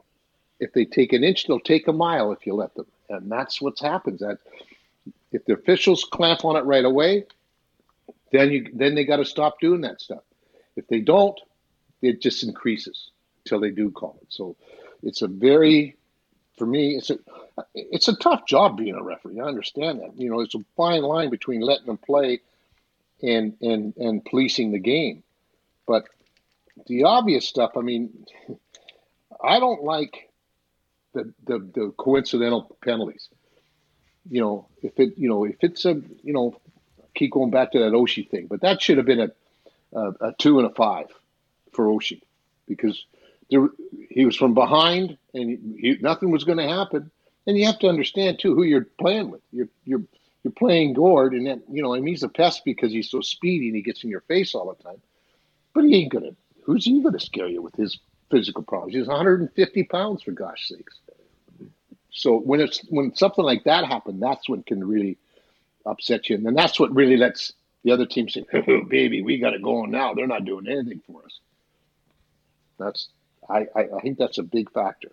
if they take an inch, they'll take a mile if you let them. And that's what happens. That if the officials clamp on it right away, then you then they got to stop doing that stuff. If they don't, it just increases until they do call it. So it's a very for me, it's a it's a tough job being a referee. I understand that. You know, it's a fine line between letting them play and and and policing the game. But the obvious stuff, I mean, I don't like the, the, the coincidental penalties. You know, if it you know if it's a you know keep going back to that Oshie thing, but that should have been a a, a two and a five for Oshie because there he was from behind and he, nothing was going to happen. And you have to understand too who you're playing with. You're you're you're playing Gourde, and then you know, I mean, he's a pest because he's so speedy and he gets in your face all the time. But he ain't gonna. Who's he gonna scare you with his physical problems. He's 150 pounds for gosh sakes. So when it's when something like that happens, that's what can really upset you, and then that's what really lets the other team say, oh, "Baby, we got it going now. They're not doing anything for us." That's I, I, I think that's a big factor.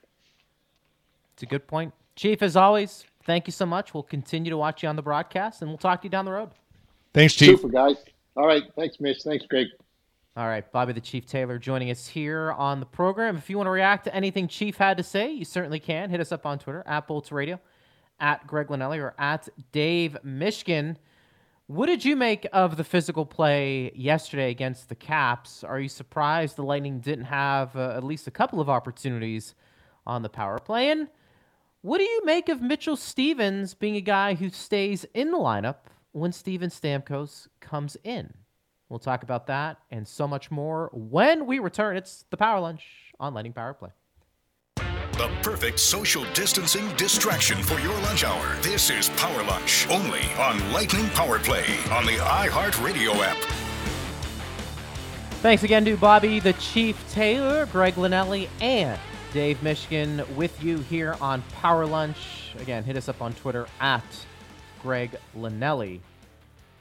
It's a good point, Chief. As always, thank you so much. We'll continue to watch you on the broadcast, and we'll talk to you down the road. Thanks, Chief. Super guys. All right, thanks, Mitch. Thanks, Greg. All right, Bobby the Chief Taylor joining us here on the program. If you want to react to anything Chief had to say, you certainly can. Hit us up on Twitter at Bolts Radio, at Greg Linelli, or at Dave Mishkin. What did you make of the physical play yesterday against the Caps? Are you surprised the Lightning didn't have uh, at least a couple of opportunities on the power play? And what do you make of Mitchell Stephens being a guy who stays in the lineup when Steven Stamkos comes in? We'll talk about that and so much more when we return. It's the Power Lunch on Lightning Power Play. The perfect social distancing distraction for your lunch hour. This is Power Lunch, only on Lightning Power Play on the iHeartRadio app. Thanks again to Bobby the Chief Taylor, Greg Linelli, and Dave Mishkin with you here on Power Lunch. Again, hit us up on Twitter at Greg Linelli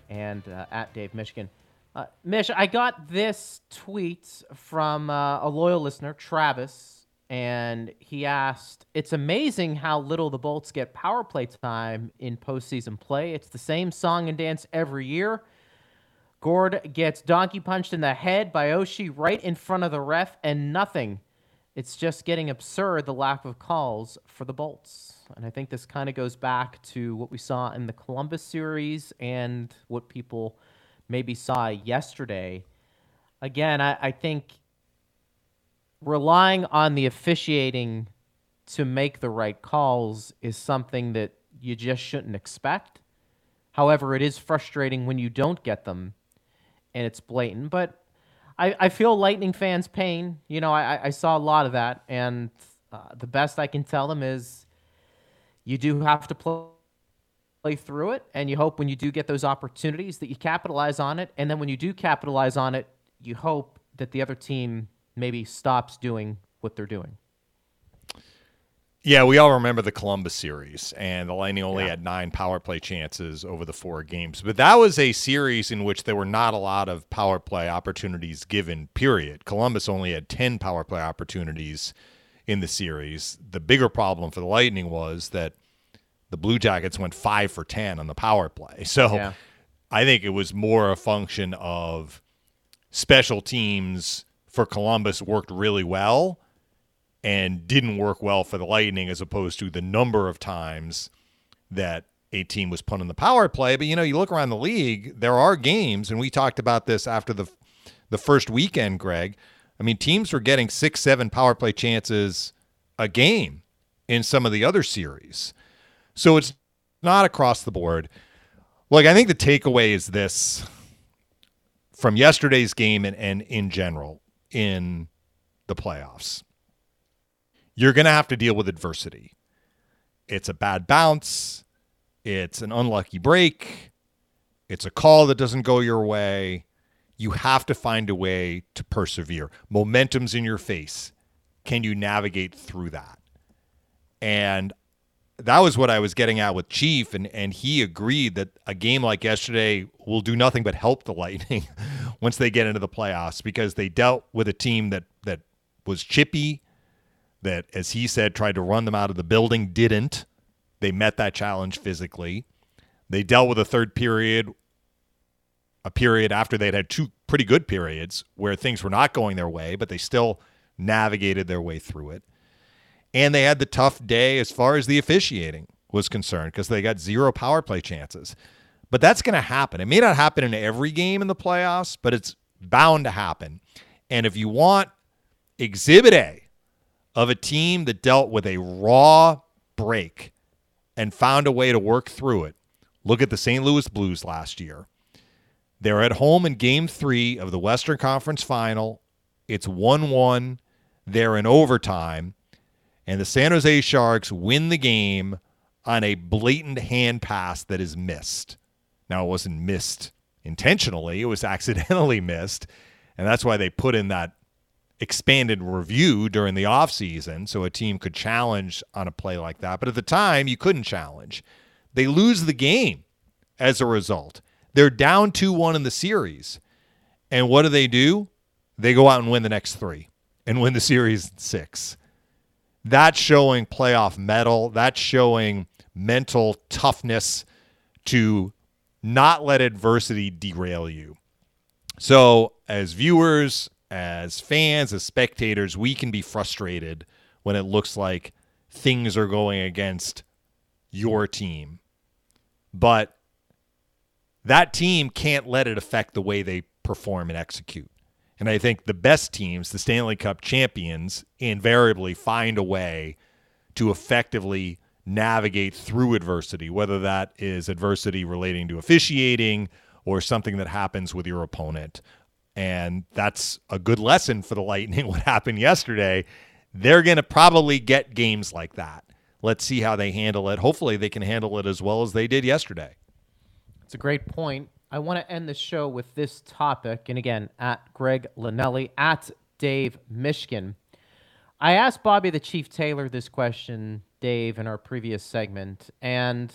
and uh, at Dave Mishkin. Uh, Mish, I got this tweet from uh, a loyal listener, Travis, and he asked, It's amazing how little the Bolts get power play time in postseason play. It's the same song and dance every year. Gourde gets donkey punched in the head by Oshie right in front of the ref, and nothing. It's just getting absurd the lack of calls for the Bolts. And I think this kind of goes back to what we saw in the Columbus series and what people maybe saw yesterday. Again, I, I think relying on the officiating to make the right calls is something that you just shouldn't expect. However, it is frustrating when you don't get them and it's blatant. But I, I feel Lightning fans' pain. You know, I, I saw a lot of that. And uh, the best I can tell them is you do have to play play through it and you hope when you do get those opportunities that you capitalize on it and then when you do capitalize on it you hope that the other team maybe stops doing what they're doing. Yeah, we all remember the Columbus series, and the Lightning only yeah. had nine power play chances over the four games. But that was a series in which there were not a lot of power play opportunities given, period. Columbus only had 10 power play opportunities in the series. The bigger problem for the Lightning was that the Blue Jackets went five for 10 on the power play. So yeah. I think it was more a function of special teams for Columbus worked really well and didn't work well for the Lightning as opposed to the number of times that a team was put on the power play. But you know, you look around the league, there are games, and we talked about this after the the first weekend, Greg. I mean, teams were getting six, seven power play chances a game in some of the other series. So it's not across the board. Like, I think the takeaway is this from yesterday's game and, and in general in the playoffs. You're going to have to deal with adversity. It's a bad bounce, it's an unlucky break, it's a call that doesn't go your way. You have to find a way to persevere. Momentum's in your face. Can you navigate through that? And that was what I was getting at with Chief, and and he agreed that a game like yesterday will do nothing but help the Lightning once they get into the playoffs because they dealt with a team that that was chippy, that as he said tried to run them out of the building, didn't. They met that challenge physically. They dealt with a third period, a period after they'd had two pretty good periods where things were not going their way, but they still navigated their way through it and they had the tough day as far as the officiating was concerned because they got zero power play chances. But that's going to happen. It may not happen in every game in the playoffs, but it's bound to happen. And if you want exhibit A of a team that dealt with a raw break and found a way to work through it, look at the St. Louis Blues last year. They're at home in game three of the Western Conference final. It's 1 1. They're in overtime and the San Jose Sharks win the game on a blatant hand pass that is missed. Now, it wasn't missed intentionally, it was accidentally missed. And that's why they put in that expanded review during the offseason so a team could challenge on a play like that. But at the time, you couldn't challenge. They lose the game as a result. They're down 2 1 in the series. And what do they do? They go out and win the next three and win the series six that's showing playoff mettle. That's showing mental toughness to not let adversity derail you. So, as viewers, as fans, as spectators, we can be frustrated when it looks like things are going against your team. But that team can't let it affect the way they perform and execute. And I think the best teams, the Stanley Cup champions, invariably find a way to effectively navigate through adversity, whether that is adversity relating to officiating or something that happens with your opponent. And that's a good lesson for the Lightning, what happened yesterday. They're going to probably get games like that. Let's see how they handle it. Hopefully, they can handle it as well as they did yesterday. It's a great point. I want to end the show with this topic. And again, at Greg Linelli, at Dave Mishkin. I asked Bobby the Chief Taylor this question, Dave, in our previous segment. And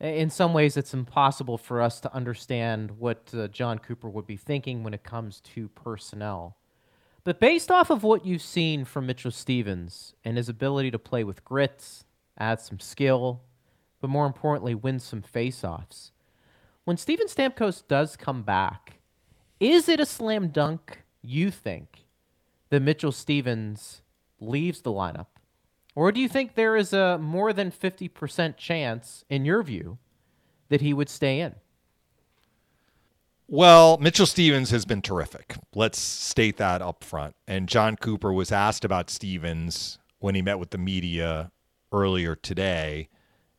in some ways, it's impossible for us to understand what uh, Jon Cooper would be thinking when it comes to personnel. But based off of what you've seen from Mitchell Stephens and his ability to play with grits, add some skill, but more importantly, win some faceoffs, when Steven Stamkos does come back, is it a slam dunk, you think, that Mitchell Stephens leaves the lineup? Or do you think there is a more than 50% chance, in your view, that he would stay in? Well, Mitchell Stephens has been terrific. Let's state that up front. And Jon Cooper was asked about Stephens when he met with the media earlier today.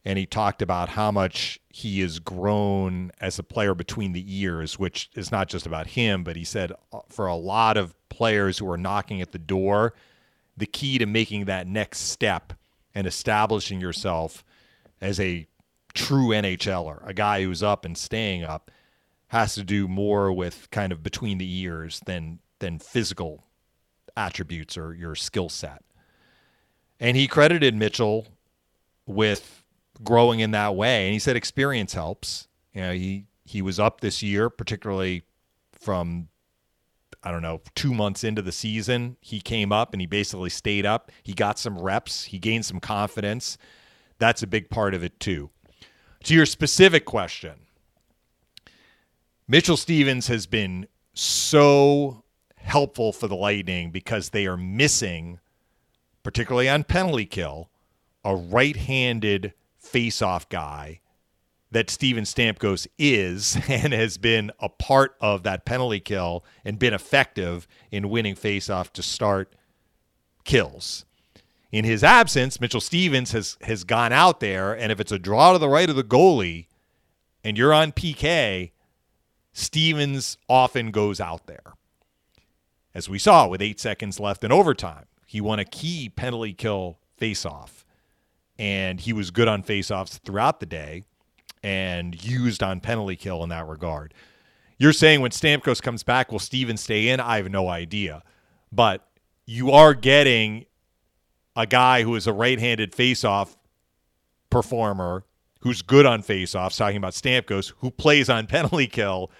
And he talked about how much he has grown as a player between the ears, which is not just about him, but he said uh, for a lot of players who are knocking at the door, the key to making that next step and establishing yourself as a true NHLer, a guy who's up and staying up, has to do more with kind of between the ears than than physical attributes or your skill set. And he credited Mitchell with growing in that way. And he said experience helps. You know, he he was up this year, particularly from I don't know, two months into the season. He came up and he basically stayed up. He got some reps. He gained some confidence. That's a big part of it too. To your specific question, Mitchell Stephens has been so helpful for the Lightning because they are missing, particularly on penalty kill, a right handed face-off guy that Steven Stamkos is and has been a part of that penalty kill and been effective in winning face-off to start kills. In his absence, Mitchell Stephens has has gone out there, and if it's a draw to the right of the goalie and you're on PK, Stephens often goes out there. As we saw with eight seconds left in overtime, he won a key penalty kill face-off and he was good on faceoffs throughout the day and used on penalty kill in that regard. You're saying when Stamkos comes back, will Steven stay in? I have no idea. But you are getting a guy who is a right-handed faceoff performer who's good on faceoffs, talking about Stamkos, who plays on penalty kill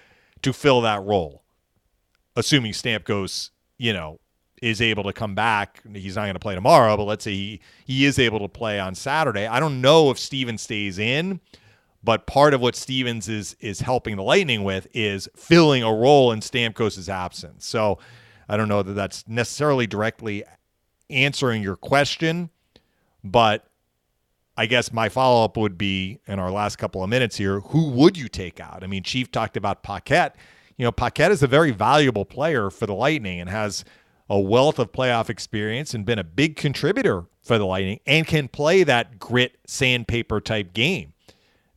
to fill that role. Assuming Stamkos, you know, is able to come back. He's not going to play tomorrow, but let's say he, he is able to play on Saturday. I don't know if Steven stays in, but part of what Stephens is is helping the Lightning with is filling a role in Stamkos' absence. So I don't know that that's necessarily directly answering your question, but I guess my follow up would be in our last couple of minutes here who would you take out? I mean, Chief talked about Paquette. You know, Paquette is a very valuable player for the Lightning and has a wealth of playoff experience and been a big contributor for the Lightning and can play that grit sandpaper type game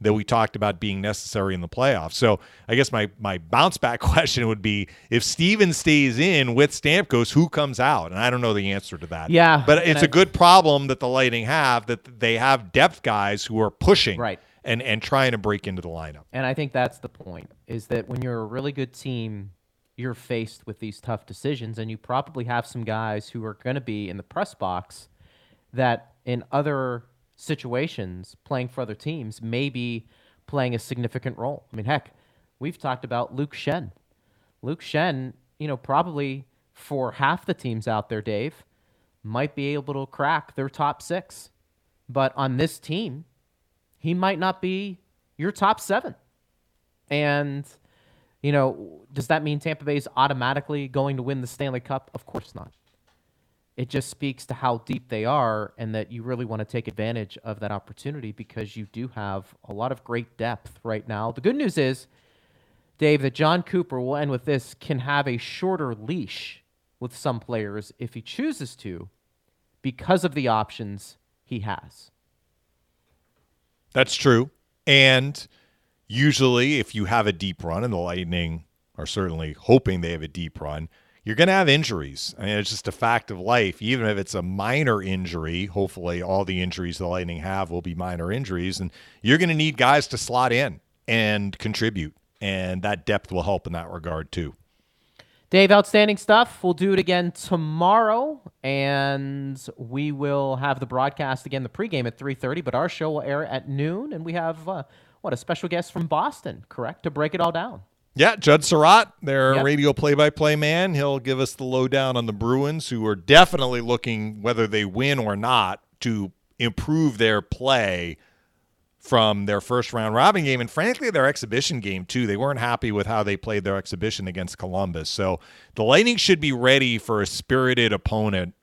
that we talked about being necessary in the playoffs. So I guess my my bounce back question would be if Steven stays in with Stamkos, who comes out? And I don't know the answer to that. Yeah. But it's a good problem that the Lightning have that they have depth guys who are pushing right. and, and trying to break into the lineup. And I think that's the point, is that when you're a really good team you're faced with these tough decisions, and you probably have some guys who are going to be in the press box that in other situations playing for other teams may be playing a significant role. I mean, heck, we've talked about Luke Schenn. Luke Schenn, you know, probably for half the teams out there, Dave, might be able to crack their top six. But on this team, he might not be your top seven. And you know, does that mean Tampa Bay is automatically going to win the Stanley Cup? Of course not. It just speaks to how deep they are and that you really want to take advantage of that opportunity because you do have a lot of great depth right now. The good news is, Dave, that Jon Cooper will end with this can have a shorter leash with some players if he chooses to because of the options he has. That's true. And usually if you have a deep run and the Lightning are certainly hoping they have a deep run, you're going to have injuries. I mean, it's just a fact of life. Even if it's a minor injury, hopefully all the injuries the Lightning have will be minor injuries, and you're going to need guys to slot in and contribute, and that depth will help in that regard too. Dave, outstanding stuff. We'll do it again tomorrow, and we will have the broadcast again, the pregame at 3:30. But our show will air at noon, and we have. Uh, what a special guest from Boston, correct? To break it all down. Yeah, Judd Sirott, their Yep. radio play-by-play man. He'll give us the lowdown on the Bruins, who are definitely looking, whether they win or not, to improve their play from their first round robin game and frankly their exhibition game too. They weren't happy with how they played their exhibition against Columbus. So the Lightning should be ready for a spirited opponent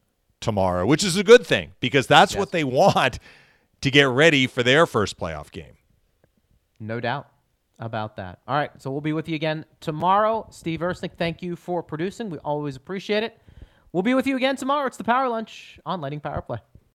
tomorrow, which is a good thing because that's what they want to get ready for their first playoff game. No doubt about that. All right, so we'll be with you again tomorrow. Steve Ersnick, thank you for producing. We always appreciate it. We'll be with you again tomorrow. It's the Power Lunch on Lightning Power Play.